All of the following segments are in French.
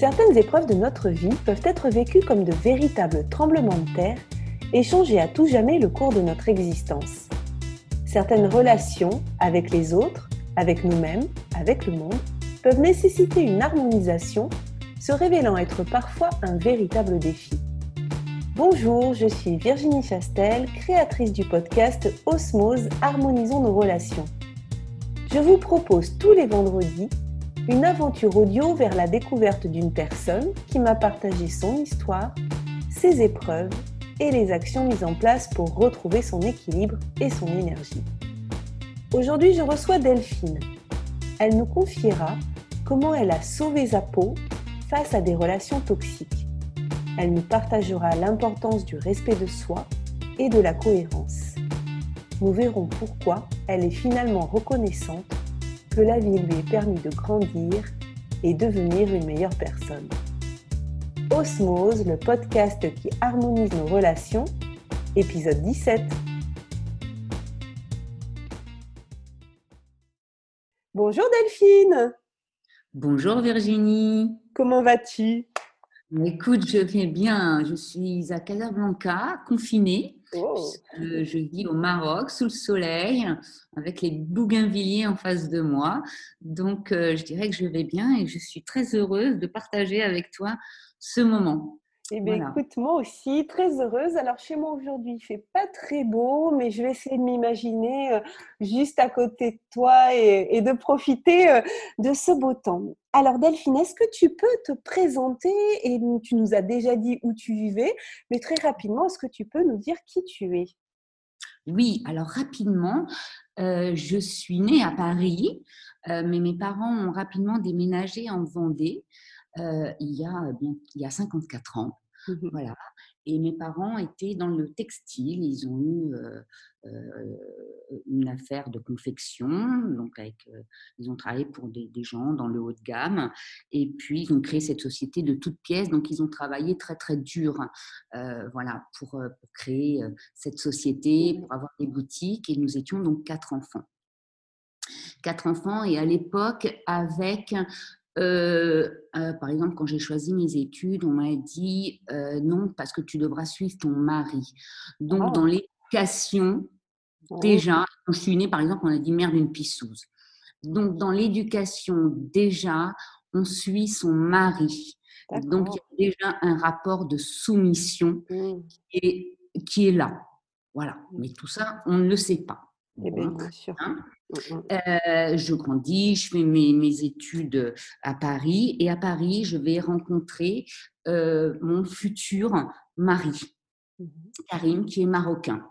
Certaines épreuves de notre vie peuvent être vécues comme de véritables tremblements de terre et changer à tout jamais le cours de notre existence. Certaines relations avec les autres, avec nous-mêmes, avec le monde, peuvent nécessiter une harmonisation, se révélant être parfois un véritable défi. Bonjour, je suis Virginie Chastel, créatrice du podcast Osmose Harmonisons nos relations. Je vous propose tous les vendredis une aventure audio vers la découverte d'une personne qui m'a partagé son histoire, ses épreuves et les actions mises en place pour retrouver son équilibre et son énergie. Aujourd'hui, je reçois Delphine. Elle nous confiera comment elle a sauvé sa peau face à des relations toxiques. Elle nous partagera l'importance du respect de soi et de la cohérence. Nous verrons pourquoi elle est finalement reconnaissante que la vie lui ait permis de grandir et devenir une meilleure personne. Osmose, le podcast qui harmonise nos relations, épisode 17. Bonjour Delphine. Bonjour Virginie. Comment vas-tu? Écoute, je vais bien. Je suis à Casablanca, confinée. Oh. Je, vis au Maroc, sous le soleil, avec les bougainvilliers en face de moi. Donc, euh, je dirais que je vais bien et je suis très heureuse de partager avec toi ce moment. Eh bien, écoute, moi aussi, très heureuse. Alors, chez moi aujourd'hui, il fait pas très beau, mais je vais essayer de m'imaginer euh, juste à côté de toi et, de profiter euh, de ce beau temps. Alors, Delphine, est-ce que tu peux te présenter Et tu nous as déjà dit où tu vivais, mais très rapidement, est-ce que tu peux nous dire qui tu es? Oui, alors rapidement, euh, je suis née à Paris, mais mes parents ont rapidement déménagé en Vendée. il, y a, il y a 54 ans. Mmh voilà. Et mes parents étaient dans le textile. Ils ont eu une affaire de confection. Donc, avec, ils ont travaillé pour des, gens dans le haut de gamme. Et puis, ils ont créé cette société de toutes pièces. Donc, ils ont travaillé très, très dur voilà, pour, pour créer cette société, pour avoir des boutiques. Et nous étions donc quatre enfants quatre enfants et à l'époque avec euh, euh, par exemple, quand j'ai choisi mes études, on m'a dit euh, non parce que tu devras suivre ton mari. Donc, oh. dans l'éducation, oh. déjà, quand je suis née, par exemple, on a dit mère d'une pissouse. Donc, dans l'éducation, déjà, on suit son mari. Donc, il y a déjà un rapport de soumission mmh. qui, est, qui est là. Voilà. Mmh. Mais tout ça, on ne le sait pas. Eh bien, bien sûr. Hein? Mmh, mmh. Euh, je grandis, je fais mes, études à Paris et à Paris, je vais rencontrer euh, mon futur mari, mmh Karim, qui est marocain.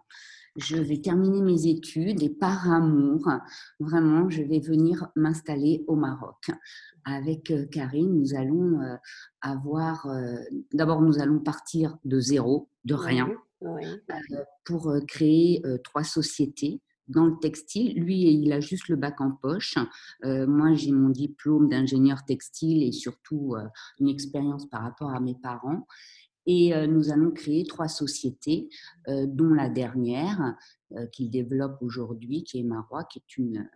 Je vais terminer mes études et par amour, vraiment, je vais venir m'installer au Maroc. Avec euh, Karim, nous allons avoir, d'abord, nous allons partir de zéro, de rien, pour créer trois sociétés dans le textile. Lui, il a juste le bac en poche. Euh, moi, j'ai mon diplôme d'ingénieur textile et surtout euh, une expérience par rapport à mes parents. Et euh, nous allons créer trois sociétés, dont la dernière qu'il développe aujourd'hui, qui est Marois, qui est une,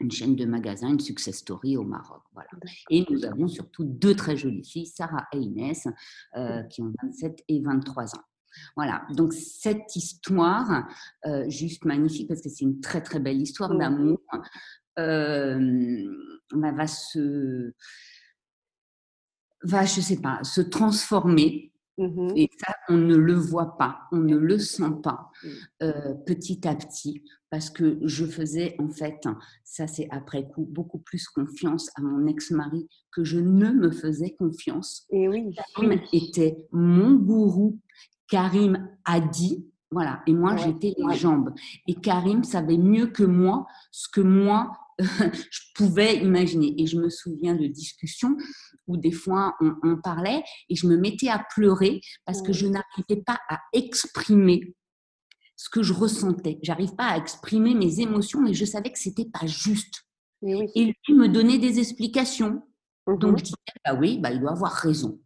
une chaîne de magasins, une success story au Maroc. Voilà. Et nous avons surtout deux très jolies filles, Sarah et Inès, qui ont 27 et 23 ans. Voilà, donc cette histoire, euh, juste magnifique, parce que c'est une très très belle histoire d'amour, euh, bah, va se, va, je sais pas, se transformer. Mmh Et ça, on ne le voit pas, on ne le sent pas euh, petit à petit, parce que je faisais en fait, ça c'est après coup, beaucoup plus confiance à mon ex-mari que je ne me faisais confiance. Et oui. était mon gourou Karim a dit, voilà, et moi j'étais les jambes. Et Karim savait mieux que moi ce que moi je pouvais imaginer. Et je me souviens de discussions où des fois on, parlait et je me mettais à pleurer parce que je n'arrivais pas à exprimer ce que je ressentais. J'arrive pas à exprimer mes émotions, mais je savais que c'était pas juste. Et lui me donnait des explications. Donc mmh je disais, bah oui, bah, il doit avoir raison.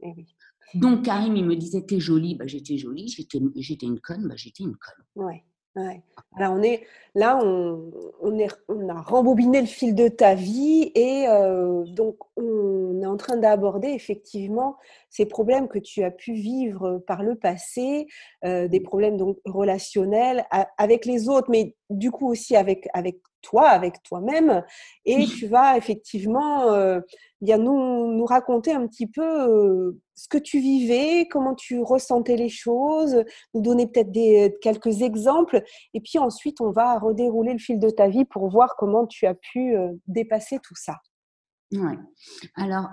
oui. Donc, Karim, il me disait, t'es jolie, bah, j'étais jolie, j'étais, j'étais une conne, bah, j'étais une conne. Ouais. Ouais. Alors on est là, on, on, est, on a rembobiné le fil de ta vie et euh, donc on est en train d'aborder effectivement ces problèmes que tu as pu vivre par le passé, euh, des problèmes donc relationnels avec les autres, mais du coup aussi avec avec toi, avec toi-même, et tu vas effectivement euh, bien nous, nous raconter un petit peu euh, ce que tu vivais, comment tu ressentais les choses, nous donner peut-être des, quelques exemples, et puis ensuite on va redérouler le fil de ta vie pour voir comment tu as pu euh, dépasser tout ça. Ouais. Alors,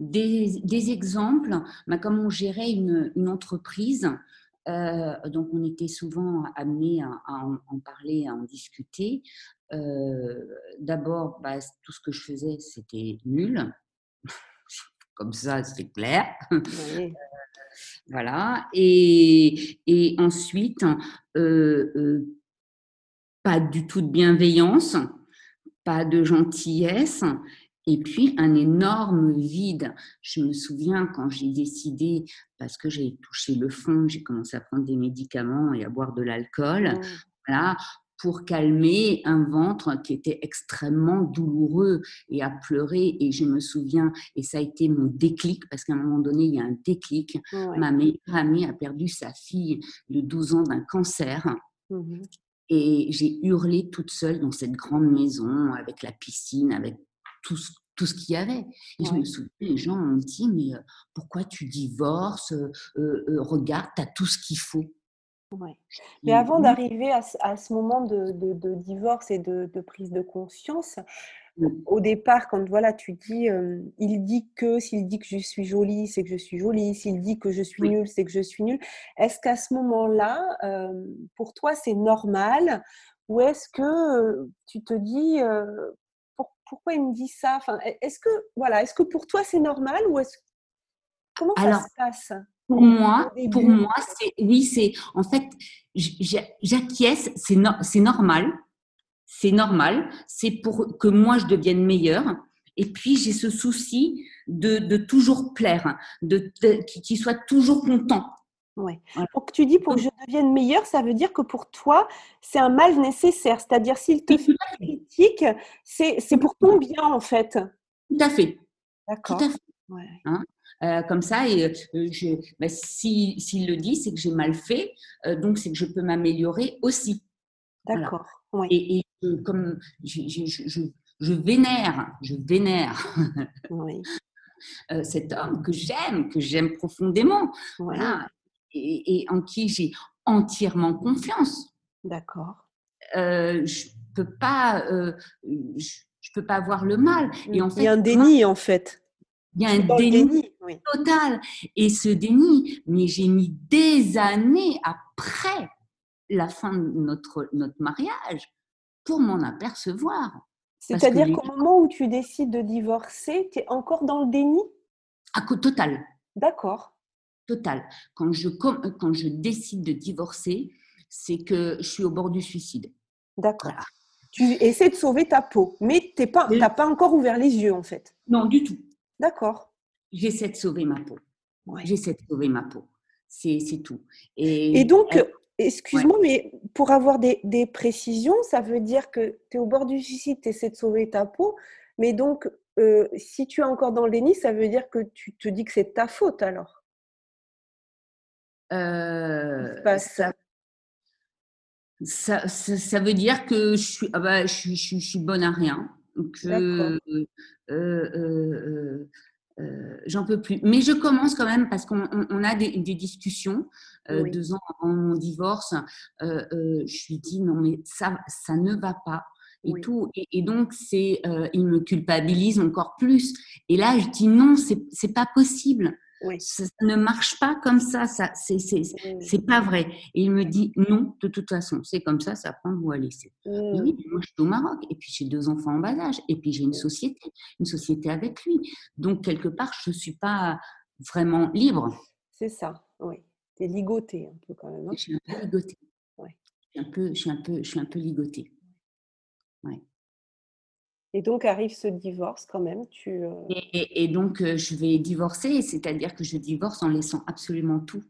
des, des, exemples, bah, comme on gérait une, une entreprise, euh, donc, on était souvent amené à, en, parler, à en discuter. Euh, d'abord, bah, tout ce que je faisais, c'était nul. Comme ça, c'est clair. Euh, voilà. Et, et ensuite, pas du tout de bienveillance, pas de gentillesse. Et puis un énorme vide. Je me souviens quand j'ai décidé, parce que j'ai touché le fond, j'ai commencé à prendre des médicaments et à boire de l'alcool, mmh. voilà, pour calmer un ventre qui était extrêmement douloureux et à pleurer. Et je me souviens, et ça a été mon déclic, parce qu'à un moment donné, il y a un déclic. Ma meilleure amie a perdu sa fille de 12 ans d'un cancer. Mmh et j'ai hurlé toute seule dans cette grande maison avec la piscine, avec tout ce, tout ce qu'il y avait. Et je me souviens, les gens m'ont dit, mais pourquoi tu divorces euh, euh, Regarde, tu as tout ce qu'il faut. Ouais. Mais avant d'arriver à, à, ce moment de, de, divorce et de, de, prise de conscience, au départ, quand voilà, tu dis, il dit que, s'il dit que je suis jolie, c'est que je suis jolie, s'il dit que je suis nulle, c'est que je suis nulle, est-ce qu'à ce, moment-là, pour toi, c'est normal ou est-ce que tu te dis, pourquoi il me dit ça? Enfin, Est-ce que, voilà, est-ce que pour toi c'est normal ou est-ce comment ça se passe? Pour moi, pour moi, c'est oui, c'est en fait, j'acquiesce, c'est c'est normal, c'est normal, c'est pour que moi je devienne meilleure. Et puis j'ai ce souci de, de toujours plaire, de, de qu'il soit toujours content. Ouais. Donc tu dis pour que je devienne meilleure, ça veut dire que pour toi, c'est un mal nécessaire. C'est-à-dire s'il te fait critique, c'est pour ton bien en fait. Tout à fait. D'accord. Tout à fait. Hein, euh, comme ça, et, euh, ben, s'il le dit, c'est que j'ai mal fait, euh, donc c'est que je peux m'améliorer aussi. D'accord. Et, comme je, je, vénère, je vénère cet homme que j'aime, que j'aime profondément. Voilà et, en qui j'ai entièrement confiance. D'accord. Euh, je peux pas, euh, je, peux pas avoir le mal. Et en fait, il y a un déni en fait. Il y a un déni, total. Et ce déni, mais j'ai mis des années après la fin de notre, notre mariage pour m'en apercevoir. C'est-à-dire qu'au moment où tu décides de divorcer, tu es encore dans le déni? À total. D'accord total. Quand je, quand je décide de divorcer, c'est que je suis au bord du suicide. D'accord. Tu essaies de sauver ta peau, mais tu n'as pas, pas encore ouvert les yeux en fait. Non, du tout. D'accord. J'essaie de sauver ma peau. J'essaie de sauver ma peau. C'est tout. Et, donc, excuse-moi, mais pour avoir des, des, précisions, ça veut dire que tu es au bord du suicide, tu essaies de sauver ta peau, mais donc, euh, si tu es encore dans le déni, ça veut dire que tu te dis que c'est ta faute alors? Euh, ça, ça, ça, veut dire que je suis, ah bah, je, je, je suis bonne à rien. Que euh, euh, j'en peux plus. Mais je commence quand même parce qu'on on a des, des discussions. Deux ans avant mon divorce, je lui dis non mais ça, ça ne va pas et tout. Et, donc, c'est, il me culpabilise encore plus. Et là, je dis non, c'est, c'est pas possible. Ça, ne marche pas comme ça, ça c'est, c'est, c'est pas vrai. Et il me dit non, de toute façon, c'est comme ça, ça prend ou à laisser. Oui, moi je suis au Maroc, et puis j'ai deux enfants en bas âge, et puis j'ai une société, une société avec lui. Donc, quelque part, je ne suis pas vraiment libre. C'est ça, oui. Tu es ligotée un peu quand même. Hein. je suis un peu ligotée. Je, suis un peu, je, suis un peu, je suis un peu ligotée. Ouais. Et donc arrive ce divorce quand même. Tu, euh et, donc euh, je vais divorcer, c'est-à-dire que je divorce en laissant absolument tout.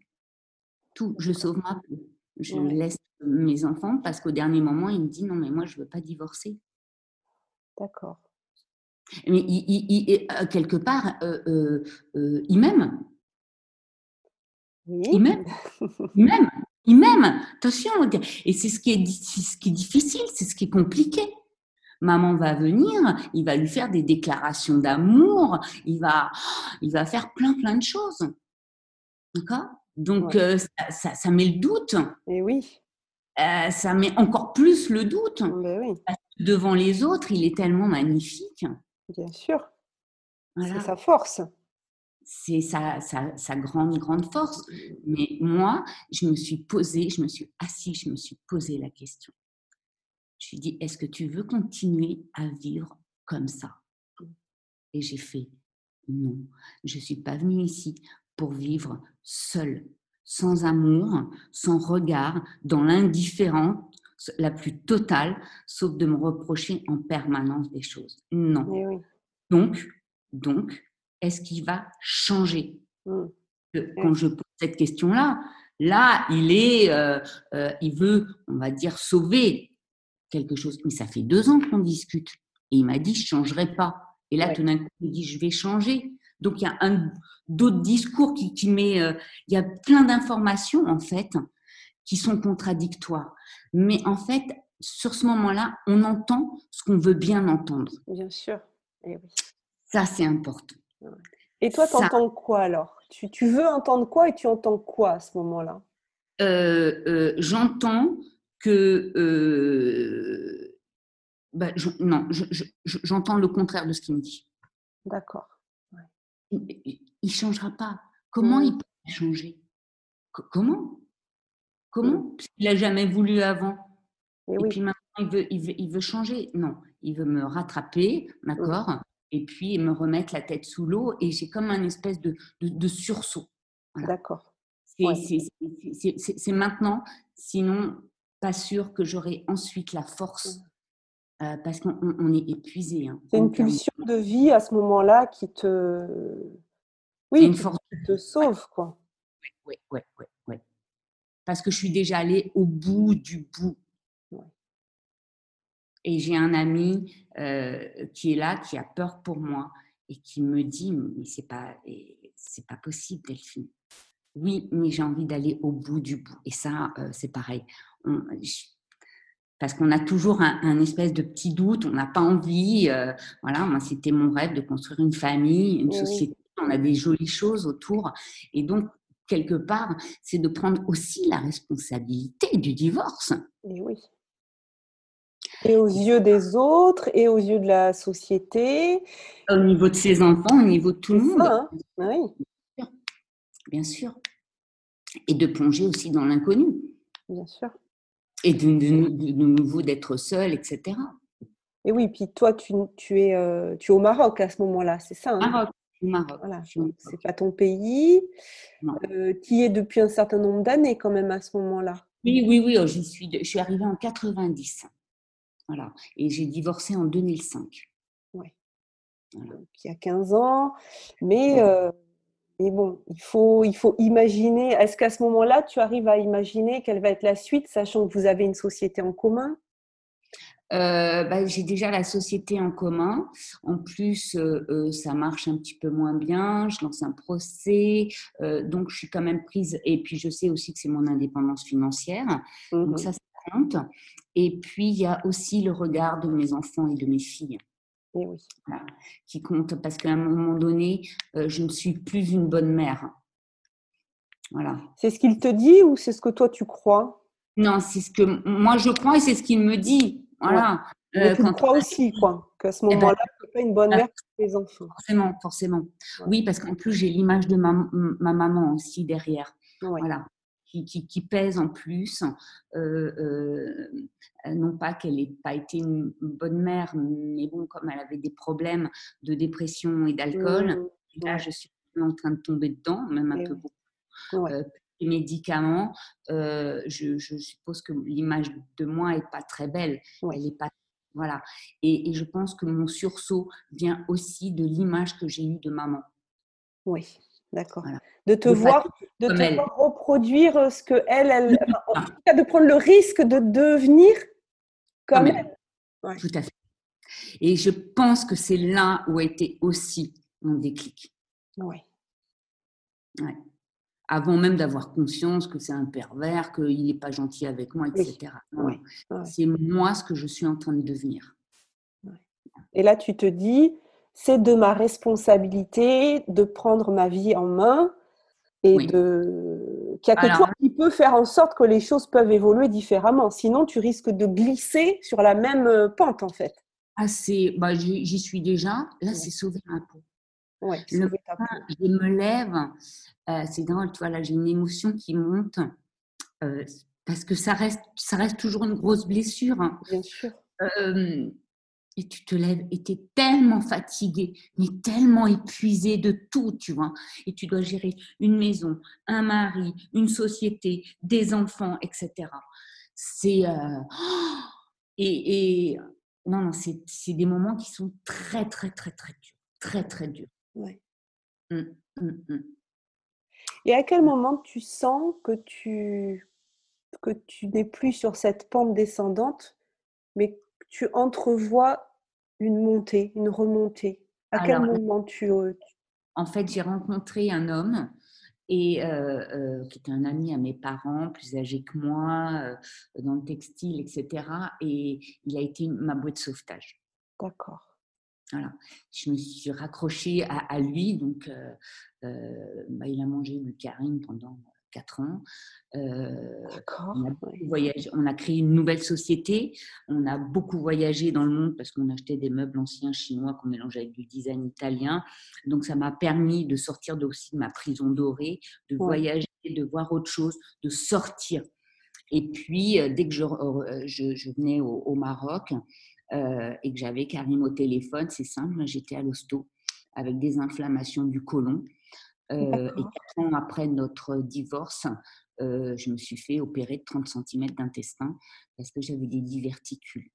Tout, je sauve ma peau. Je laisse mes enfants parce qu'au dernier moment, il me dit non, mais moi, je ne veux pas divorcer. D'accord. Mais il, euh, quelque part, euh, il m'aime. Il m'aime. Il m'aime. Il m'aime. Attention. Et c'est ce, qui est, ce qui est difficile, c'est ce qui est compliqué. Maman va venir, il va lui faire des déclarations d'amour, il va, il va faire plein, plein de choses. D'accord? Donc, ça, ça, met le doute. Et oui. ça met encore plus le doute. Ben oui. devant les autres, il est tellement magnifique. Bien sûr. C'est sa force. C'est sa, sa, grande, grande force. Mais moi, je me suis posée, je me suis assise, je me suis posé la question. Je lui ai dit, est-ce que tu veux continuer à vivre comme ça? Et j'ai fait, non, je ne suis pas venue ici pour vivre seule, sans amour, sans regard, dans l'indifférence la plus totale, sauf de me reprocher en permanence des choses. Non. Eh donc, donc, est-ce qu'il va changer? Mmh. Quand je pose cette question-là, là, il est, euh, euh, il veut, on va dire, sauver quelque chose. Mais ça fait deux ans qu'on discute. Et il m'a dit, je ne changerai pas. Et là, tout d'un coup, il dit, je vais changer. Donc, il y a un, d'autres discours qui, qui met, euh, il y a plein d'informations, en fait, qui sont contradictoires. Mais en fait, sur ce moment-là, on entend ce qu'on veut bien entendre. Bien sûr. Eh Ça, c'est important. Et toi, tu entends quoi alors? Tu, tu, veux entendre quoi et tu entends quoi à ce moment-là? Euh, euh, J'entends que... Euh, bah, non, j'entends le contraire de ce qu'il me dit. D'accord. Il ne changera pas. Comment mmh. il peut changer? Comment? Comment? Mmh. Il n'a jamais voulu avant. Et, puis maintenant, il veut, il, veut, changer. Non, il veut me rattraper, mmh. d'accord? Et puis me remettre la tête sous l'eau. Et j'ai comme un espèce de, de, sursaut. D'accord. C'est maintenant. Sinon, pas sûr que j'aurai ensuite la force. Mmh. Euh, parce qu'on est épuisé. Hein, c'est une pulsion de vie à ce moment-là qui te, oui, une force... qui te sauve, quoi. Oui, oui, oui, oui parce que je suis déjà allée au bout du bout. Et j'ai un ami euh, qui est là, qui a peur pour moi et qui me dit mais c'est pas c'est pas possible Delphine. Oui, mais j'ai envie d'aller au bout du bout. Et ça, euh, c'est pareil. Parce qu'on a toujours un, espèce de petit doute, on n'a pas envie. Euh, voilà, moi, c'était mon rêve de construire une famille, une société. On a des jolies choses autour. Et donc, quelque part, c'est de prendre aussi la responsabilité du divorce. Et oui. Et aux yeux des autres, et aux yeux de la société. Au niveau de ses enfants, au niveau de tout le monde. Hein. oui. Bien sûr. Et de plonger aussi dans l'inconnu. Bien sûr. Et de, nouveau d'être seul, etc. Et oui, puis toi, tu, tu es, euh, tu es au Maroc à ce moment-là, c'est ça hein? Maroc, Maroc. Voilà, c'est pas ton pays. Euh, qui est depuis un certain nombre d'années quand même à ce moment-là. Oui, oui, oui. Oh, je suis, je suis arrivée en 90. Voilà. Et j'ai divorcé en 2005. Oui. il y a 15 ans. Mais, euh, mais bon, il faut, il faut imaginer. Est-ce qu'à ce moment-là, tu arrives à imaginer quelle va être la suite, sachant que vous avez une société en commun? Euh, bah, j'ai déjà la société en commun. En plus, euh, euh, ça marche un petit peu moins bien. Je lance un procès, donc je suis quand même prise. Et puis, je sais aussi que c'est mon indépendance financière. Donc mmh ça, ça compte. Et puis, il y a aussi le regard de mes enfants et de mes filles. Et oui. qui compte parce qu'à un moment donné, je ne suis plus une bonne mère. Voilà. C'est ce qu'il te dit ou c'est ce que toi tu crois? Non, c'est ce que moi je crois et c'est ce qu'il me dit. Voilà. Euh, tu crois aussi, quoi, qu'à ce eh ben, moment-là, tu n'es pas une bonne mère pour les enfants. Forcément, forcément. Oui, parce qu'en plus, j'ai l'image de ma, ma, maman aussi derrière. Voilà. Qui, qui, pèse en plus. Euh, euh, non pas qu'elle n'ait pas été une, bonne mère, mais bon, comme elle avait des problèmes de dépression et d'alcool, mmh. là, je suis en train de tomber dedans, même un peu beaucoup les médicaments, euh, je, suppose que l'image de moi est pas très belle. Elle est pas voilà. Et, je pense que mon sursaut vient aussi de l'image que j'ai eue de maman. Oui. D'accord. De te, voir, de te voir reproduire ce que elle, elle en tout cas de prendre le risque de devenir comme, elle. Tout à fait. Et je pense que c'est là où a été aussi mon déclic. Oui. Ouais. Avant même d'avoir conscience que c'est un pervers, qu'il n'est pas gentil avec moi, etc. C'est moi ce que je suis en train de devenir. Et là, tu te dis, c'est de ma responsabilité de prendre ma vie en main et de qu'il n'y a que toi qui peux faire en sorte que les choses peuvent évoluer différemment. Sinon, tu risques de glisser sur la même euh, pente, en fait. Ah, bah, j'y suis déjà. Là, c'est sauver ma peau. Ouais, je me lève, euh, c'est drôle, tu vois, là, j'ai une émotion qui monte euh, parce que ça reste, ça reste toujours une grosse blessure. Hein. Bien sûr. Et tu te lèves et tu es tellement fatigué, mais tellement épuisé de tout, tu vois. Et tu dois gérer une maison, un mari, une société, des enfants, etc. C'est. Euh, et, et, non, non, c'est des moments qui sont très, très, très, très durs. Très, très durs. Ouais. Mmh, mmh, mmh. Et à quel moment tu sens que tu, que tu n'es plus sur cette pente descendante, mais tu entrevois une montée, une remontée À quel moment tu, euh, En fait, j'ai rencontré un homme et euh, euh, qui était un ami à mes parents, plus âgé que moi, dans le textile, etc. Et il a été ma bouée de sauvetage. D'accord. Voilà. Je me suis raccrochée à, lui, donc bah, il a mangé du Karim pendant quatre ans. D'accord. On, a créé une nouvelle société. On a beaucoup voyagé dans le monde parce qu'on achetait des meubles anciens chinois qu'on mélangeait avec du design italien. Donc, ça m'a permis de sortir aussi de ma prison dorée, de voyager, de voir autre chose, de sortir. Et puis, dès que je, je, venais au Maroc, euh, et que j'avais Karim au téléphone, c'est simple, j'étais à l'hosto avec des inflammations du côlon. Euh, et quatre ans après notre divorce, euh, je me suis fait opérer de 30 cm d'intestin parce que j'avais des diverticules.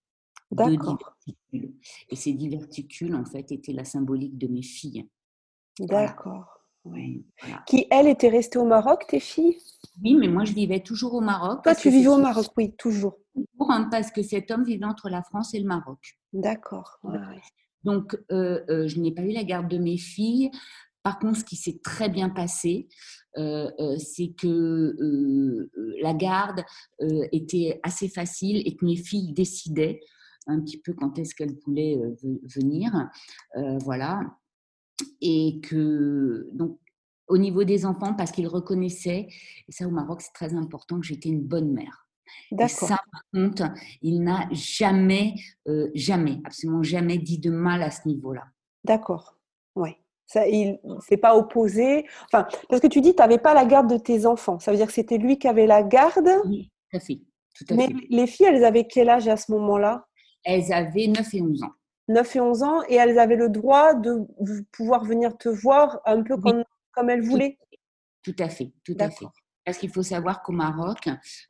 Deux diverticules. Et ces diverticules, en fait, étaient la symbolique de mes filles. D'accord. Qui, elles, étaient restées au Maroc, tes filles? Oui, mais moi, je vivais toujours au Maroc. Toi, tu vivais au Maroc, oui, toujours. Hein, parce que cet homme vivait entre la France et le Maroc. D'accord. Donc, euh, euh, je n'ai pas eu la garde de mes filles. Par contre, ce qui s'est très bien passé, euh, c'est que la garde était assez facile et que mes filles décidaient un petit peu quand est-ce qu'elles voulaient venir. voilà et que donc au niveau des enfants, parce qu'ils reconnaissaient, et ça au Maroc c'est très important, que j'étais une bonne mère. Et ça, par contre, il n'a jamais, euh, jamais, absolument jamais dit de mal à ce niveau-là. D'accord, oui. Ça, il s'est pas opposé. Enfin, parce que tu dis, tu n'avais pas la garde de tes enfants. Ça veut dire que c'était lui qui avait la garde? Oui, tout à fait. Mais les filles, elles avaient quel âge à ce moment-là? Elles avaient 9 et 11 ans. 9 et 11 ans et elles avaient le droit de pouvoir venir te voir un peu comme, comme elles voulaient? Tout à fait, tout à fait. Parce qu'il faut savoir qu'au Maroc,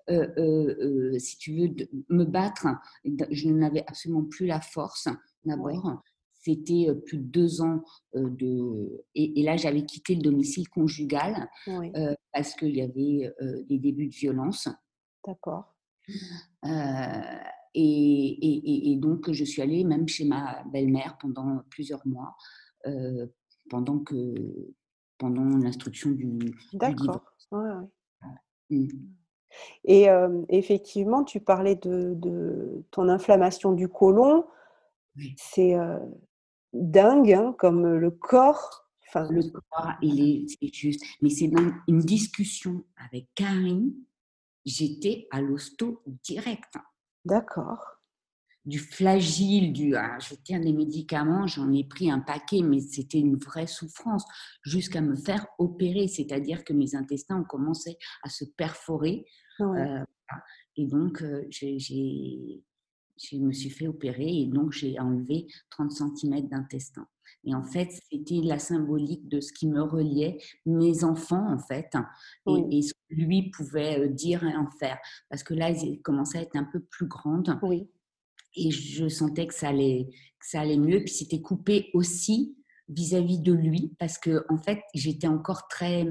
euh, euh, euh, si tu veux me battre, je n'avais absolument plus la force d'abord. C'était plus de deux ans de... Et, là, j'avais quitté le domicile conjugal parce qu'il y avait des débuts de violence. D'accord. Et, et, donc, je suis allée même chez ma belle-mère pendant plusieurs mois, euh, pendant, que, pendant l'instruction du, D'accord. Mmh. Et euh, effectivement, tu parlais de, de, ton inflammation du côlon. C'est euh, dingue, hein, comme le corps. Enfin, le corps, il est, juste. Mais c'est dans une discussion avec Karine, j'étais à l'hosto direct. D'accord. Du flagile, du ah, je tiens des médicaments, j'en ai pris un paquet, mais c'était une vraie souffrance jusqu'à me faire opérer, c'est-à-dire que mes intestins ont commencé à se perforer. Euh, et donc, euh, j'ai, je me suis fait opérer et donc j'ai enlevé 30 cm d'intestin. Et en fait, c'était la symbolique de ce qui me reliait, mes enfants, en fait, et, ce que lui pouvait euh, dire et en faire. Parce que là, ils commençaient à être un peu plus grandes. Oui. Et je sentais que ça allait, que ça allait mieux. Puis c'était coupé aussi vis-à-vis de lui parce que en fait, j'étais encore très,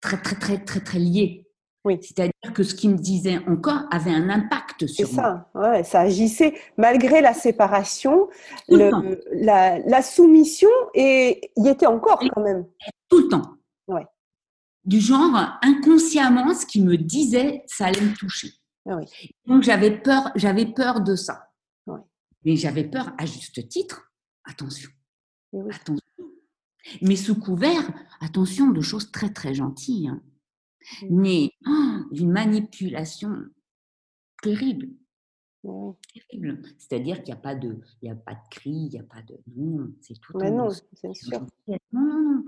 très, très, très, très, très liée. Oui. C'est-à-dire que ce qu'il me disait encore avait un impact sur moi. ça, ouais, ça agissait malgré la séparation, le, la, la, soumission et y était encore quand même. Tout le temps. Ouais. Du genre inconsciemment, ce qu'il me disait, ça allait me toucher. Ah Donc j'avais peur, j'avais peur de ça. Mais j'avais peur à juste titre. Attention, attention. Mais sous couvert, attention, de choses très très gentilles. Hein. Mais oh, d'une manipulation terrible. Terrible. C'est-à-dire qu'il n'y a pas de, il y a pas de cri, il n'y a pas de non, c'est tout. Mais non, c'est sûr. Non, non, non.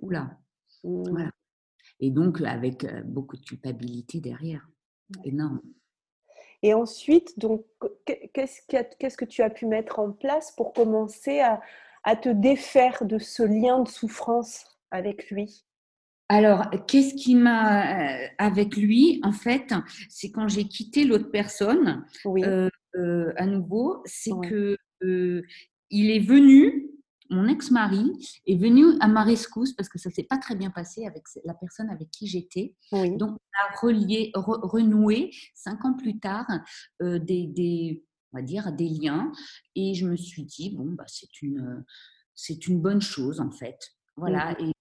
Oula. Mmh. Voilà. Et donc avec beaucoup de culpabilité derrière, énorme. Et ensuite, donc, qu'est-ce que tu as pu mettre en place pour commencer à, à te défaire de ce lien de souffrance avec lui? Alors, qu'est-ce qui m'a euh, avec lui En fait, c'est quand j'ai quitté l'autre personne, euh, euh, à nouveau, c'est que il est venu, mon ex-mari est venu à ma rescousse parce que ça s'est pas très bien passé avec la personne avec qui j'étais. Donc, on a relié, renoué cinq ans plus tard des, on va dire, des liens. Et je me suis dit, bon, bah, c'est une, c'est une bonne chose en fait. Voilà. Et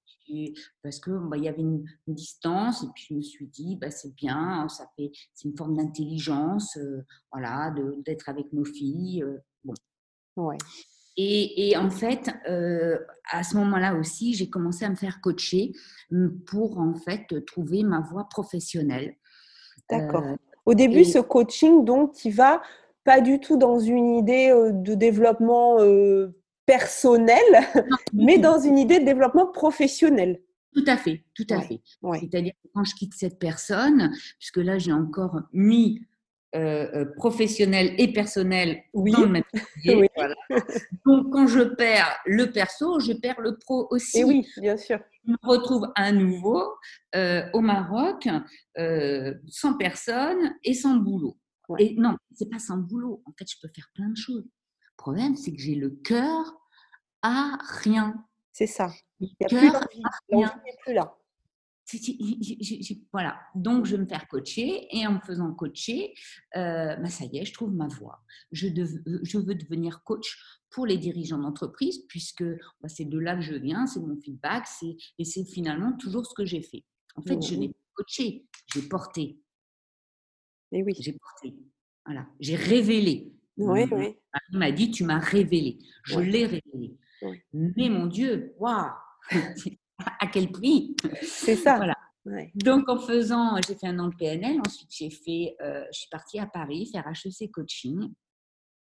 parce que bah, il y avait une, distance et puis je me suis dit bah, c'est bien ça fait c'est une forme d'intelligence euh, voilà d'être avec nos filles euh, bon. Ouais. et, et, en fait euh, à ce moment-là aussi j'ai commencé à me faire coacher pour en fait trouver ma voie professionnelle. D'accord. Au début ce coaching donc qui va pas du tout dans une idée de développement personnel, mais dans une idée de développement professionnel. Tout à fait, tout à fait. C'est-à-dire que quand je quitte cette personne, puisque là j'ai encore mis euh, euh, professionnel et personnel oui. dans le même Donc quand je perds le perso, je perds le pro aussi. Et oui, bien sûr. Je me retrouve à nouveau euh, au Maroc, sans personne et sans boulot. Et non, c'est pas sans boulot. En fait, je peux faire plein de choses. Le problème, c'est que j'ai le cœur à rien. C'est ça. Il n'y a plus d'envie. plus là. voilà, donc je vais me faire coacher et en me faisant coacher, euh, bah, ça y est, je trouve ma voie. Je, je veux devenir coach pour les dirigeants d'entreprise puisque bah, c'est de là que je viens, c'est mon feedback et c'est finalement toujours ce que j'ai fait. En fait, je n'ai pas coaché, j'ai porté. Et oui. J'ai porté. Voilà, j'ai révélé. Oui, oui. Il m'a dit, tu m'as révélé. Je l'ai révélé. Mais mon Dieu, waouh À quel prix? C'est ça. Voilà. Donc, en faisant, j'ai fait un an de PNL. Ensuite, j'ai fait, euh, je suis partie à Paris faire HEC coaching.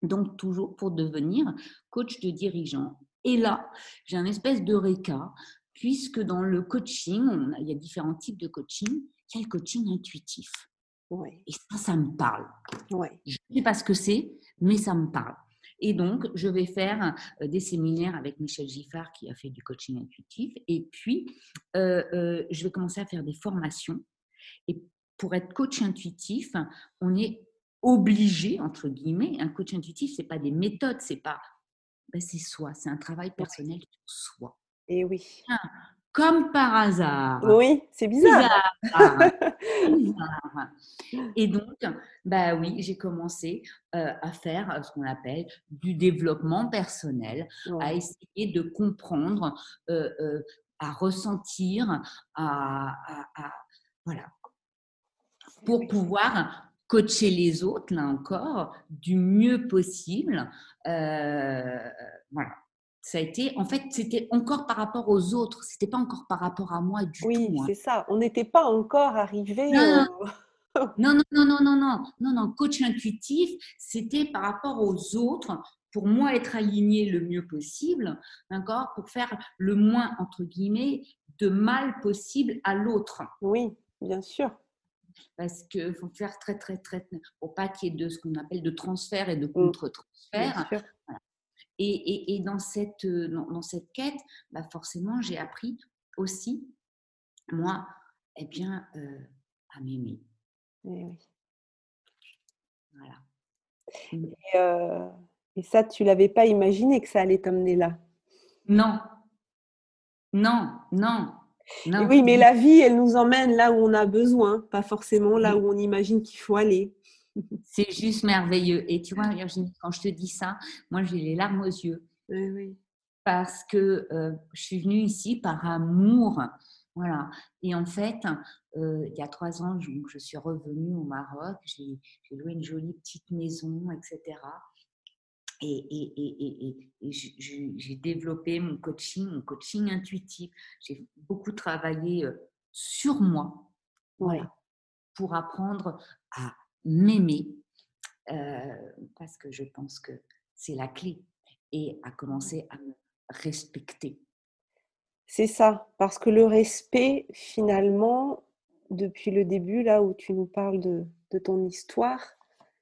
Donc, toujours pour devenir coach de dirigeant. Et là, j'ai un espèce de réca, puisque dans le coaching, il y a différents types de coaching. Il y a le coaching intuitif. Et ça, ça me parle. Je ne sais pas ce que c'est, mais ça me parle. Et donc, je vais faire euh, des séminaires avec Michel Giffard qui a fait du coaching intuitif. Et puis, euh, euh, je vais commencer à faire des formations. Et pour être coach intuitif, on est obligé, entre guillemets, un coach intuitif, c'est pas des méthodes, c'est pas, ben c'est soi, c'est un travail personnel sur soi. Et oui comme par hasard. Oui, c'est bizarre. Et donc, bah oui, j'ai commencé euh, à faire euh, ce qu'on appelle du développement personnel, à essayer de comprendre, euh, à ressentir, à, voilà, pour pouvoir coacher les autres, là encore, du mieux possible. voilà ça a été, en fait, c'était encore par rapport aux autres, c'était pas encore par rapport à moi du tout. Oui, c'est ça. On n'était pas encore arrivé. Non, non, non, non, non, non, non, non, Coach intuitif, c'était par rapport aux autres pour moi être aligné le mieux possible, d'accord, pour faire le moins entre guillemets de mal possible à l'autre. Oui, bien sûr. Parce qu'il faut faire très, très, très, pour pas qu'il y ait de ce qu'on appelle de transfert et de mmh. contre-transfert. Et, dans, cette, euh, dans, cette quête, bah forcément, j'ai appris aussi, moi, eh bien, euh, à m'aimer. Eh voilà. Mmh. Euh, et, ça, tu l'avais pas imaginé que ça allait t'emmener là? Non, Non, non. non. Oui, mais la vie, elle nous emmène là où on a besoin, pas forcément là où on imagine qu'il faut aller. C'est juste merveilleux. Et tu vois, Virginie, quand je te dis ça, moi, j'ai les larmes aux yeux. Oui, oui. Parce que euh, je suis venue ici par amour. Voilà. Et en fait, euh, il y a trois ans, je, je suis revenue au Maroc. J'ai loué une jolie petite maison, etc. Et, et, et, et j'ai développé mon coaching, mon coaching intuitif. J'ai beaucoup travaillé euh, sur moi voilà, pour apprendre à m'aimer, euh, parce que je pense que c'est la clé, et à commencer à me respecter. C'est ça, parce que le respect, finalement, depuis le début, là où tu nous parles de, de ton histoire,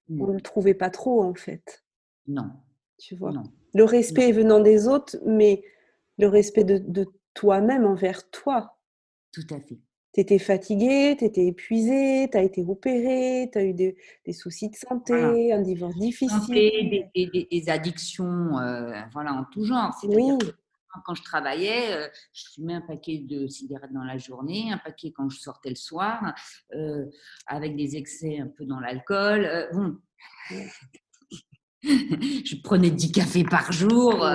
on ne le trouvait pas trop, en fait. Non. Tu vois? Le respect venant des autres, mais le respect de, de toi-même envers toi. Tout à fait. Tu étais fatigué, tu étais épuisé, tu as été opéré, tu as eu des, des, soucis de santé, un divorce difficile. Santé, des, des, addictions, euh, voilà, en tout genre. Oui. quand je travaillais, euh, je fumais un paquet de cigarettes dans la journée, un paquet quand je sortais le soir, euh, avec des excès un peu dans l'alcool. bon, je prenais 10 cafés par jour.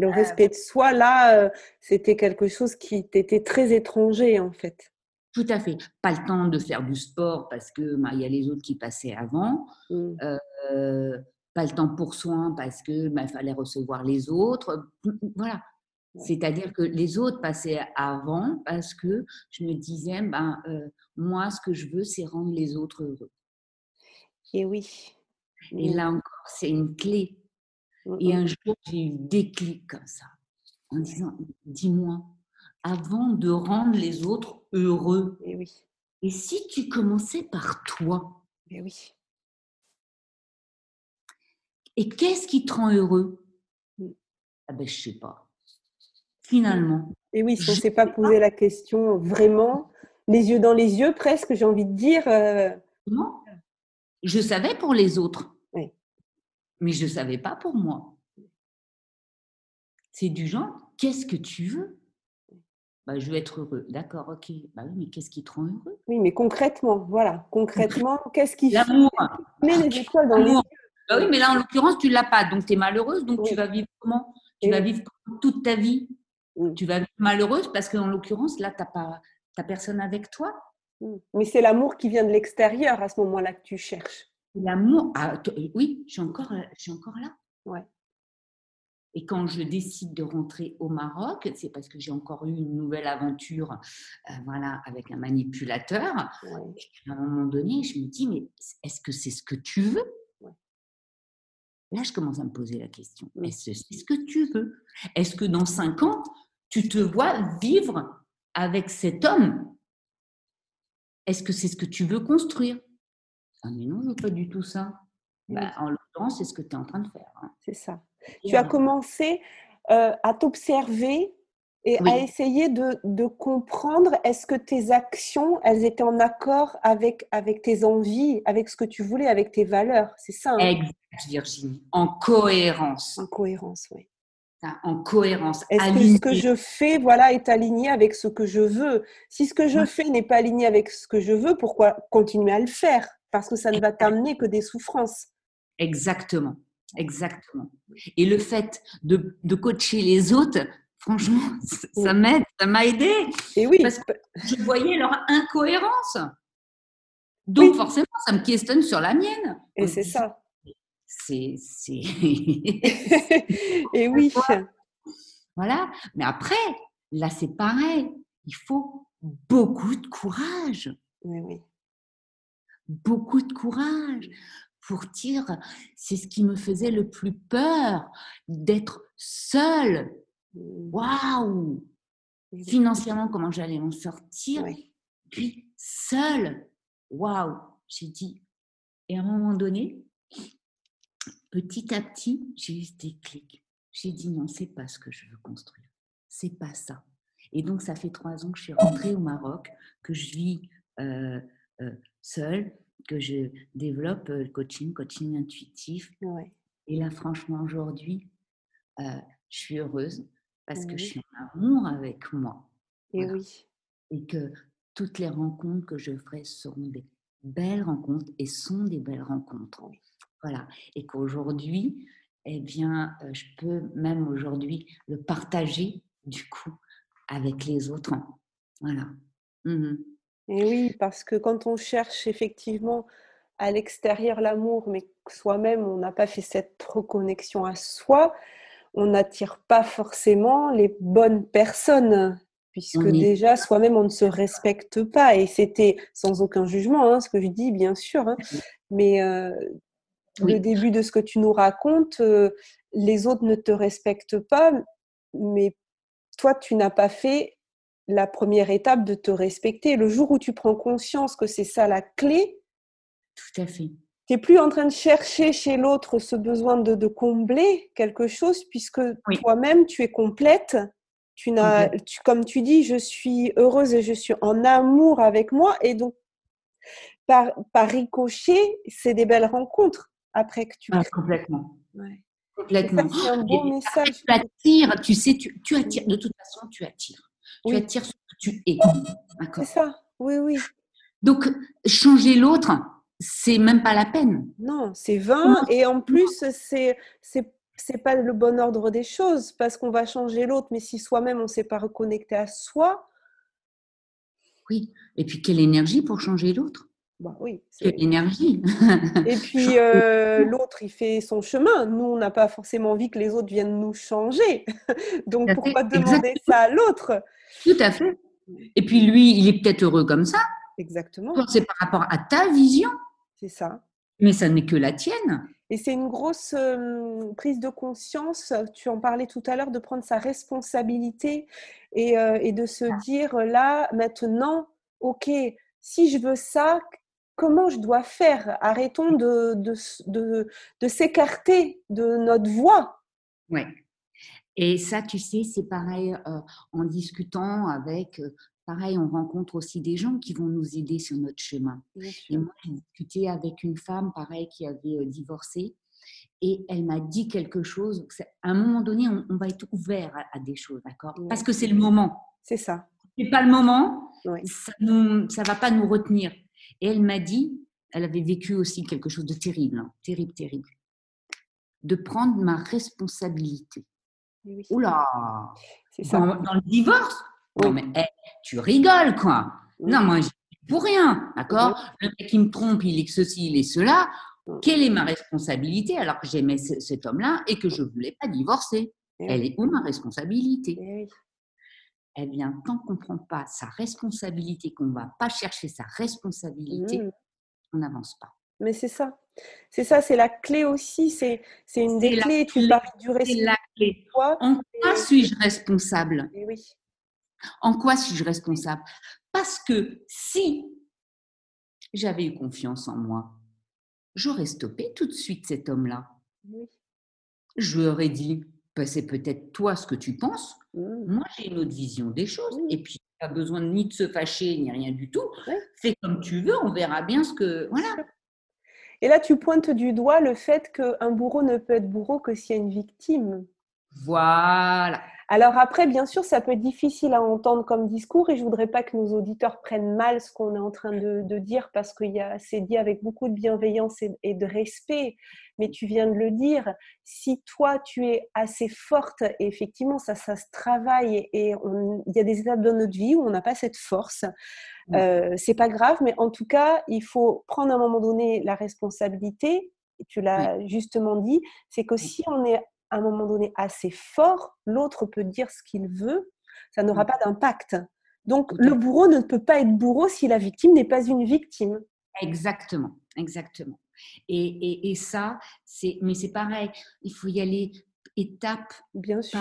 Le euh, respect de soi, là, euh, c'était quelque chose qui t'était très étranger, en fait. Tout à fait. Pas le temps de faire du sport parce que bah, il y a les autres qui passaient avant. Mmh. pas le temps pour soin parce que bah, fallait recevoir les autres. Voilà. C'est-à-dire que les autres passaient avant parce que je me disais, ben, moi, ce que je veux, c'est rendre les autres heureux. Et oui. Et là encore, c'est une clé. Et un jour, j'ai eu des clics comme ça, en disant, dis-moi, avant de rendre les autres heureux, et, oui. et si tu commençais par toi? Et oui. Et qu'est-ce qui te rend heureux? Mmh. ah ben, Je ne sais pas. Finalement. Et oui, si on ne s'est pas posé la question vraiment, les yeux dans les yeux presque, j'ai envie de dire. Euh, non. Je savais pour les autres mais je ne savais pas pour moi. C'est du genre, qu'est-ce que tu veux? Bah, Je veux être heureux. D'accord, ok. Bah oui, mais qu'est-ce qui te rend heureux? Oui, mais concrètement, voilà. Concrètement, qu'est-ce qui L'amour. met les étoiles dans les bah oui, mais là, en l'occurrence, tu ne l'as pas. Donc, tu es malheureuse. Donc, tu vas vivre comment? Tu vas vivre toute ta vie? Tu vas vivre malheureuse parce qu'en l'occurrence, là, tu n'as pas, personne avec toi? Mais c'est l'amour qui vient de l'extérieur à ce moment-là que tu cherches. L'amour, ah, oui, je suis encore, euh, je suis encore là. Ouais. Et quand je décide de rentrer au Maroc, c'est parce que j'ai encore eu une nouvelle aventure euh, voilà, avec un manipulateur. à un moment donné, je me dis, mais est-ce que c'est ce que tu veux? Là, je commence à me poser la question. Est-ce que c'est ce que tu veux? Est-ce que dans cinq ans, tu te vois vivre avec cet homme? Est-ce que c'est ce que tu veux construire? Ah, mais non, je pas du tout ça. Bah, en l'occurrence, c'est ce que tu es en train de faire. Hein. C'est ça. tu as commencé euh, à t'observer et à essayer de, de comprendre est-ce que tes actions, elles étaient en accord avec, avec tes envies, avec ce que tu voulais, avec tes valeurs? C'est ça. Hein? exact, Virginie. En cohérence. En cohérence, oui en cohérence. Est-ce que ce que je fais voilà, est aligné avec ce que je veux? Si ce que je fais n'est pas aligné avec ce que je veux, pourquoi continuer à le faire? Parce que ça ne va t'amener que des souffrances. Exactement, exactement. Et le fait de, de coacher les autres, franchement, ça m'aide, ça m'a aidé. Et oui. Parce que je voyais leur incohérence. Donc forcément, ça me questionne sur la mienne. Et c'est ça. C'est. Et oui. Voilà. Mais après, là, c'est pareil. Il faut beaucoup de courage. Oui, oui beaucoup de courage pour dire c'est ce qui me faisait le plus peur d'être seule. Waouh Financièrement, comment j'allais m'en sortir Puis seule. Waouh J'ai dit. Et à un moment donné, petit à petit, j'ai eu des clics. J'ai dit non, c'est pas ce que je veux construire. C'est pas ça. Et donc, ça fait trois ans que je suis rentrée au Maroc, que je vis euh, euh, seule, que je développe le coaching, coaching intuitif. Et là, franchement, aujourd'hui, euh, je suis heureuse parce que je suis en amour avec moi. Et oui. Et que toutes les rencontres que je ferai seront des belles rencontres et sont des belles rencontres. Voilà. Et qu'aujourd'hui, eh bien, euh, je peux même aujourd'hui le partager du coup avec les autres. Voilà. Mmh et oui, parce que quand on cherche effectivement à l'extérieur l'amour, mais soi-même, on n'a pas fait cette reconnexion à soi, on n'attire pas forcément les bonnes personnes, puisque déjà, soi-même, on ne se respecte pas. Et c'était sans aucun jugement, hein, ce que je dis, bien sûr. Hein. Mais euh, le début de ce que tu nous racontes, euh, les autres ne te respectent pas, mais toi, tu n'as pas fait la première étape de te respecter. Le jour où tu prends conscience que c'est ça la clé, tout à fait. Tu n'es plus en train de chercher chez l'autre ce besoin de, combler quelque chose, puisque toi-même, tu es complète. Tu n'as, tu, comme tu dis, je suis heureuse et je suis en amour avec moi. Et donc, par, par ricochet, c'est des belles rencontres après que tu. Ah, complètement. Complètement. C'est un beau message. Tu attires, tu sais, tu, tu, attires. De toute façon, tu attires. Tu attires ce que tu es. C'est ça. Oui, oui. Donc, changer l'autre, c'est même pas la peine. Non, c'est vain. Et en plus, c'est c'est pas le bon ordre des choses parce qu'on va changer l'autre, mais si soi-même on ne s'est pas reconnecté à soi. Oui. Et puis quelle énergie pour changer l'autre? Bah, oui. Quelle énergie Et puis euh, l'autre, il fait son chemin. Nous, on n'a pas forcément envie que les autres viennent nous changer. Donc pourquoi demander ça à l'autre? Tout à fait. Et puis lui, il est peut-être heureux comme ça. Exactement. C'est par rapport à ta vision. C'est ça. Mais ça n'est que la tienne. Et c'est une grosse prise de conscience, tu en parlais tout à l'heure, de prendre sa responsabilité et, et de se dire là, maintenant, ok, si je veux ça, comment je dois faire? Arrêtons de, de, de, de s'écarter de notre voie. Oui. Et ça, tu sais, c'est pareil en discutant avec pareil, on rencontre aussi des gens qui vont nous aider sur notre chemin. Et moi, j'ai discuté avec une femme, pareil, qui avait euh, divorcé. Et elle m'a dit quelque chose. À un moment donné, on, va être ouvert à, des choses, d'accord? Parce que c'est le moment. C'est ça. C'est pas le moment. Ça ne va pas nous retenir. Et elle m'a dit, elle avait vécu aussi quelque chose de terrible, hein, terrible, terrible, de prendre ma responsabilité. Oui. Oula! C'est ça. dans, le divorce, non, mais eh, tu rigoles, quoi. Non, moi, pour rien, d'accord? Le mec qui me trompe, il est ceci, il est cela. Quelle est ma responsabilité alors que j'aimais cet homme-là et que je ne voulais pas divorcer? Elle est où ma responsabilité? Eh bien, tant qu'on ne prend pas sa responsabilité, qu'on ne va pas chercher sa responsabilité, mmh. on n'avance pas. Mais c'est ça. C'est ça, c'est la clé aussi. C'est une des clés. Tu parles du respect. la clé. En quoi suis-je responsable? Oui. En quoi suis-je responsable? Parce que si j'avais eu confiance en moi, j'aurais stoppé tout de suite cet homme-là. Je lui aurais dit, bah, c'est peut-être toi ce que tu penses. Mmh. Moi, j'ai une autre vision des choses. Mmh. Et puis, pas besoin ni de se fâcher, ni rien du tout. Fais comme tu veux, on verra bien ce que. Voilà. Et là, tu pointes du doigt le fait qu'un bourreau ne peut être bourreau que s'il y a une victime. Voilà. Alors après, bien sûr, ça peut être difficile à entendre comme discours et je voudrais pas que nos auditeurs prennent mal ce qu'on est en train de, dire parce que c'est dit avec beaucoup de bienveillance et, de respect. Mais tu viens de le dire, si toi tu es assez forte, et effectivement ça, ça se travaille et il y a des étapes de notre vie où on n'a pas cette force, euh, c'est pas grave, mais en tout cas, il faut prendre à un moment donné la responsabilité tu l'as justement dit, c'est que si on est à un moment donné assez fort, l'autre peut dire ce qu'il veut, ça n'aura pas d'impact. Donc le bourreau ne peut pas être bourreau si la victime n'est pas une victime. Exactement, exactement. Et, et, ça, c'est, mais c'est pareil, il faut y aller étape Bien sûr.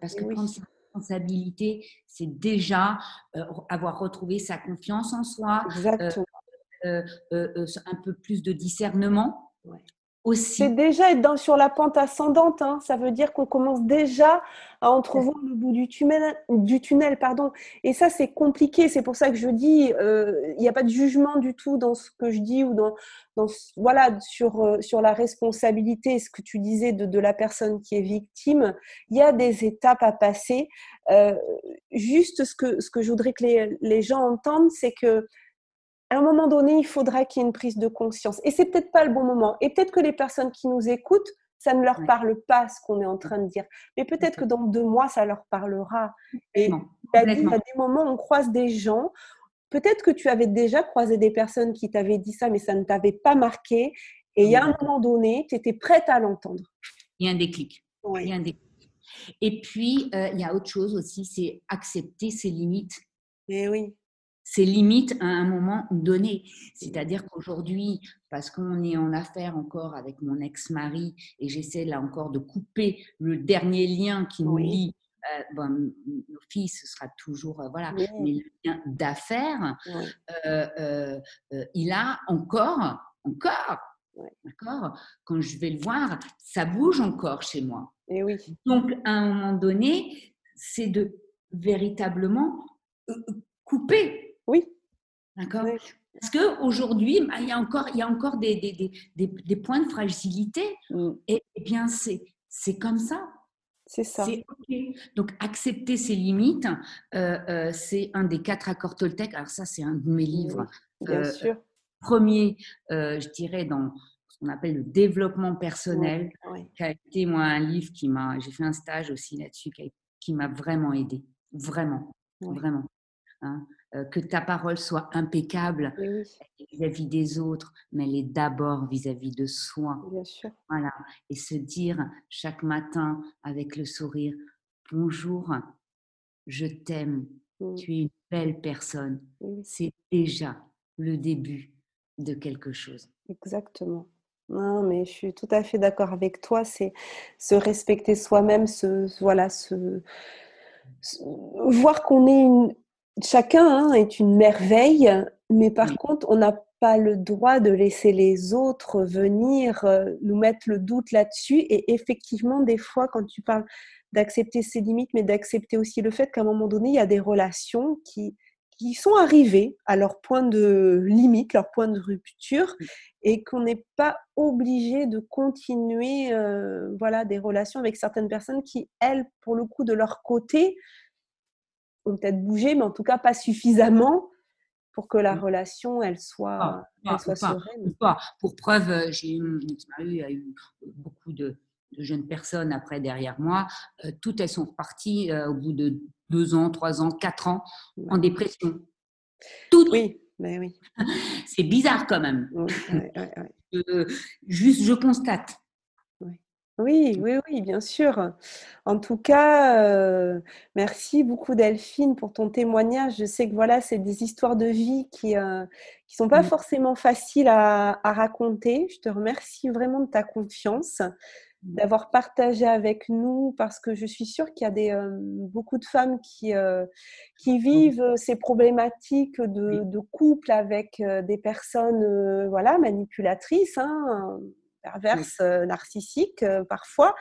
parce que prendre sa responsabilité, c'est déjà euh, avoir retrouvé sa confiance en soi, euh, euh, un peu plus de discernement. C'est déjà être dans, sur la pente ascendante. Hein. Ça veut dire qu'on commence déjà à entrevoir le bout du tunnel. Du tunnel pardon. Et ça, c'est compliqué. C'est pour ça que je dis, euh, il n'y a pas de jugement du tout dans ce que je dis ou dans, dans voilà, sur, euh, sur la responsabilité, ce que tu disais de, de, la personne qui est victime. Il y a des étapes à passer. Euh, juste ce que, ce que je voudrais que les, les gens entendent, c'est que à un moment donné, il faudra qu'il y ait une prise de conscience. Et c'est peut-être pas le bon moment. Et peut-être que les personnes qui nous écoutent, ça ne leur parle pas ce qu'on est en train de dire. Mais peut-être que dans deux mois, ça leur parlera. Et il y a des moments, on croise des gens. Peut-être que tu avais déjà croisé des personnes qui t'avaient dit ça, mais ça ne t'avait pas marqué. Et il y a un moment donné, tu étais prête à l'entendre. Il y a un déclic. Il y a un déclic. Et puis, euh, il y a autre chose aussi, c'est accepter ses limites. Et eh oui ses limites à un moment donné. C'est-à-dire qu'aujourd'hui, parce qu'on est en affaire encore avec mon ex-mari et j'essaie là encore de couper le dernier lien qui nous lie euh, bon, nos filles, ce sera toujours, euh, voilà, mais le lien d'affaires, euh, il a encore, encore, d'accord, quand je vais le voir, ça bouge encore chez moi. Et oui. Donc, à un moment donné, c'est de véritablement couper oui. D'accord Parce qu'aujourd'hui, bah, il y a encore, il y a encore des, des, des, des points de fragilité. Mm. Et, bien, c'est comme ça. C'est ça. Donc, accepter ses limites, euh, euh, c'est un des quatre accords Toltec. Alors, ça, c'est un de mes livres. bien euh, sûr. Premier, je dirais, dans ce qu'on appelle le développement personnel, qui a été, moi, un livre qui m'a. J'ai fait un stage aussi là-dessus, qui m'a vraiment aidé. Vraiment. Vraiment. Hein. Euh, que ta parole soit impeccable vis-à-vis des autres, mais elle est d'abord vis-à-vis de soi. Bien sûr. Voilà. Et se dire chaque matin avec le sourire, bonjour, je t'aime, mmh. tu es une belle personne. C'est déjà le début de quelque chose. Exactement. Non, mais je suis tout à fait d'accord avec toi. C'est se respecter soi-même, se, voilà, se, voir qu'on est une, chacun hein, est une merveille, mais par contre, on n'a pas le droit de laisser les autres venir euh, nous mettre le doute là-dessus. Et effectivement, des fois, quand tu parles d'accepter ses limites, mais d'accepter aussi le fait qu'à un moment donné, il y a des relations qui, qui sont arrivées à leur point de limite, leur point de rupture, et qu'on n'est pas obligé de continuer euh, voilà, des relations avec certaines personnes qui, elles, pour le coup, de leur côté, ont peut-être bougé, mais en tout cas pas suffisamment pour que la mmh. relation, elle soit, soit sereine. Pour preuve, euh, j'ai eu beaucoup de, jeunes personnes après derrière moi. Euh, toutes elles sont reparties euh, au bout de deux ans, trois ans, quatre ans en dépression. Toutes. Oui, mais oui. C'est bizarre quand même. juste, je constate. Oui, oui, oui, bien sûr. En tout cas, euh, merci beaucoup Delphine pour ton témoignage. Je sais que voilà, c'est des histoires de vie qui ne euh, sont pas forcément faciles à, raconter. Je te remercie vraiment de ta confiance, d'avoir partagé avec nous, parce que je suis sûre qu'il y a des, euh, beaucoup de femmes qui, qui vivent ces problématiques de, de couple avec des personnes voilà, manipulatrices. Hein, perverse, euh, narcissique euh, parfois,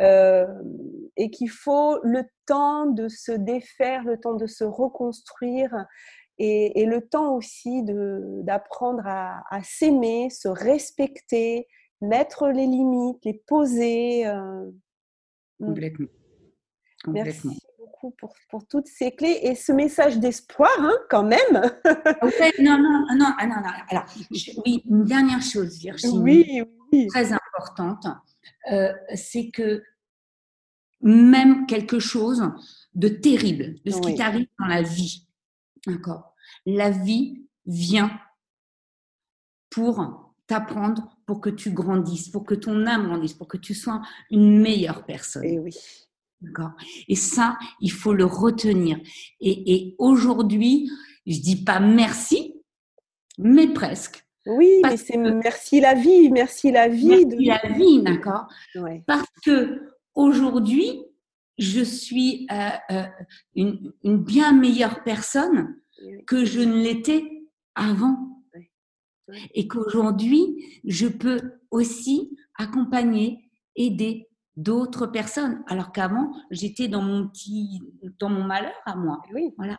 euh, et qu'il faut le temps de se défaire, le temps de se reconstruire et, le temps aussi d'apprendre à, s'aimer, se respecter, mettre les limites, les poser. Mm. Complètement. Complètement. Merci beaucoup pour, pour, toutes ces clés et ce message d'espoir, hein, quand même. non, non, non, non, non. Alors, oui, une dernière chose, Virginie. Oui, très importante, euh, c'est que même quelque chose de terrible, de ce qui t'arrive dans la vie, d'accord La vie vient pour t'apprendre, pour que tu grandisses, pour que ton âme grandisse, pour que tu sois une meilleure personne. Et oui. D'accord? Et ça, il faut le retenir. Et, et aujourd'hui, je dis pas merci, mais presque. Oui, mais c'est merci la vie, merci la vie. Merci la vie, d'accord? Parce que aujourd'hui, je suis euh, euh, une, bien meilleure personne que je ne l'étais avant. Et qu'aujourd'hui, je peux aussi accompagner, aider d'autres personnes. Alors qu'avant, j'étais dans mon petit, dans mon malheur à moi. Oui. Voilà.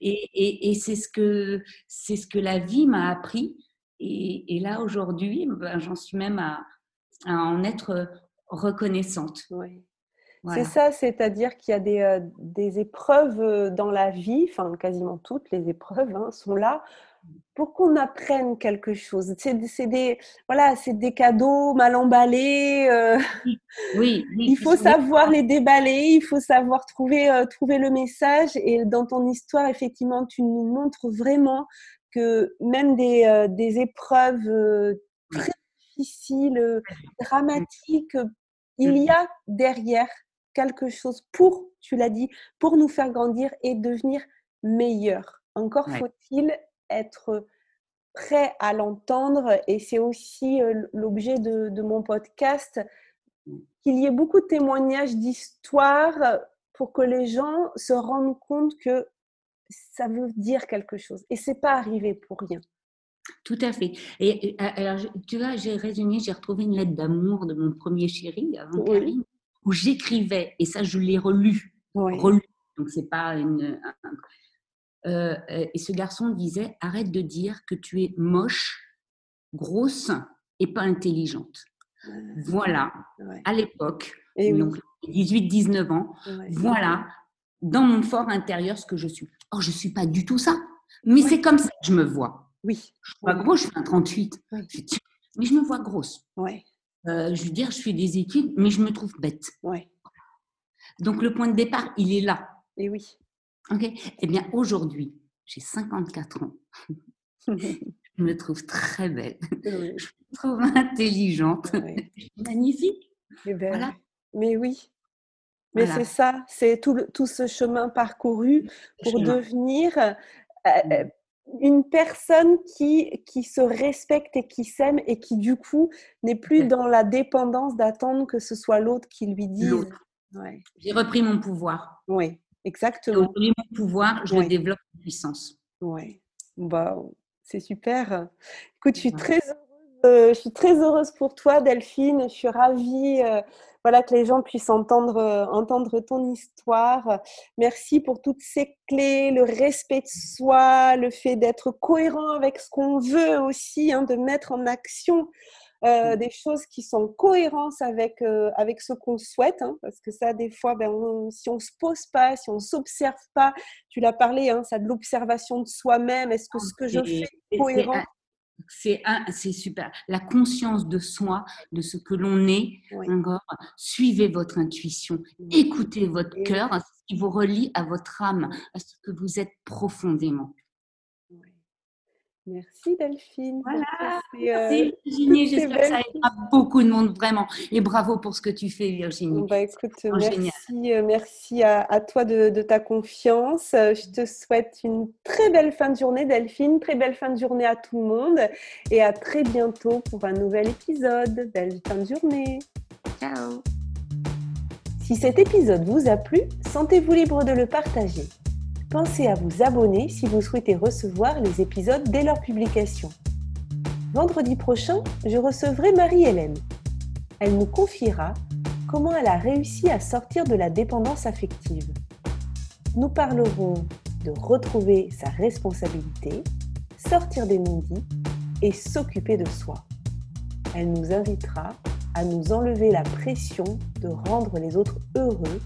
Et, et, c'est ce que c'est ce que la vie m'a appris. Et, et là aujourd'hui, ben, j'en suis même à, à, en être reconnaissante. Oui. C'est ça, c'est-à-dire qu'il y a des, euh, des, épreuves euh, dans la vie, enfin quasiment toutes les épreuves hein, sont là pour qu'on apprenne quelque chose. C'est des, voilà, c'est des cadeaux mal emballés. Euh, oui, il faut savoir les déballer, il faut savoir trouver, trouver le message. Et dans ton histoire, effectivement, tu nous montres vraiment que même des, des épreuves très difficiles, dramatiques, il y a derrière quelque chose pour, tu l'as dit, pour nous faire grandir et devenir meilleur. Encore faut-il être prêt à l'entendre et c'est aussi l'objet de, mon podcast, qu'il y ait beaucoup de témoignages d'histoires pour que les gens se rendent compte que ça veut dire quelque chose et c'est pas arrivé pour rien. Tout à fait. Et, alors, tu vois, j'ai résumé, j'ai retrouvé une lettre d'amour de mon premier chéri avant Karine où j'écrivais, et ça je l'ai relu, relu, donc c'est pas une... Euh, et ce garçon disait, arrête de dire que tu es moche, grosse et pas intelligente. Voilà, à l'époque, donc 18-19 ans, voilà, dans mon fort intérieur ce que je suis. Or, je ne suis pas du tout ça, mais c'est comme ça que je me vois. Oui. Je suis pas grosse, je fais un 38, mais je me vois grosse. Ouais. Euh, je veux dire, je fais des études, mais je me trouve bête. Ouais. Donc le point de départ, il est là. Et oui. Ok? Eh bien, aujourd'hui, j'ai 54 ans. je me trouve très belle. Je me trouve intelligente. Magnifique. Eh ben, voilà. Mais oui. Mais c'est ça, c'est tout, tout, ce chemin parcouru pour devenir euh, euh, mm une personne qui, qui se respecte et qui s'aime et qui du coup n'est plus dans la dépendance d'attendre que ce soit l'autre qui lui dise. Ouais. J'ai repris mon pouvoir. Oui, exactement. J'ai repris mon pouvoir, je développe en puissance. Oui, bah, c'est super. Écoute, je suis très heureuse, je suis très heureuse pour toi, Delphine. Je suis ravie euh, voilà, que les gens puissent entendre, euh, entendre ton histoire. Merci pour toutes ces clés, le respect de soi, le fait d'être cohérent avec ce qu'on veut aussi, hein, de mettre en action euh, des choses qui sont en cohérence avec, euh, avec ce qu'on souhaite. Hein, parce que ça, des fois, ben, si on ne se pose pas, si on ne s'observe pas, tu l'as parlé, hein, ça de l'observation de soi-même. Est-ce que ce que je fais est cohérent? c'est c'est super. La conscience de soi, de ce que l'on est. Encore. Suivez votre intuition, écoutez votre cœur, ce qui vous relie à votre âme, à ce que vous êtes profondément. Merci Delphine. Voilà. Merci euh, Virginie. J'espère que ça aidera beaucoup de monde vraiment. Et bravo pour ce que tu fais Virginie. Bah, écoute, merci, euh, merci à, toi de, ta confiance. Je te souhaite une très belle fin de journée Delphine, très belle fin de journée à tout le monde et à très bientôt pour un nouvel épisode. Belle fin de journée. Ciao. Si cet épisode vous a plu, sentez-vous libre de le partager pensez à vous abonner si vous souhaitez recevoir les épisodes dès leur publication. Vendredi prochain, je recevrai Marie-Hélène. Elle nous confiera comment elle a réussi à sortir de la dépendance affective. Nous parlerons de retrouver sa responsabilité, sortir des non-dits et s'occuper de soi. Elle nous invitera à nous enlever la pression de rendre les autres heureux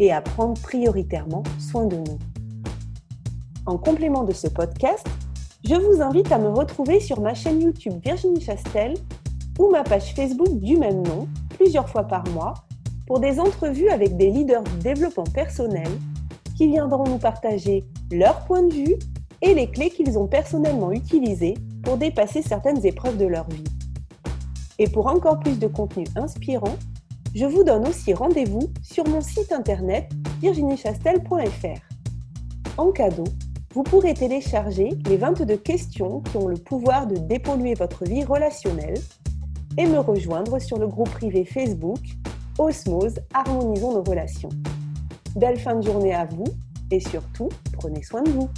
et à prendre prioritairement soin de nous. En complément de ce podcast, je vous invite à me retrouver sur ma chaîne YouTube Virginie Chastel ou ma page Facebook du même nom, plusieurs fois par mois, pour des entrevues avec des leaders du développement personnel qui viendront nous partager leur point de vue et les clés qu'ils ont personnellement utilisées pour dépasser certaines épreuves de leur vie. Et pour encore plus de contenu inspirant, je vous donne aussi rendez-vous sur mon site internet virginiechastel.fr. En cadeau, vous pourrez télécharger les 22 questions qui ont le pouvoir de dépolluer votre vie relationnelle et me rejoindre sur le groupe privé Facebook Osmose Harmonisons nos relations. Belle fin de journée à vous et surtout, prenez soin de vous.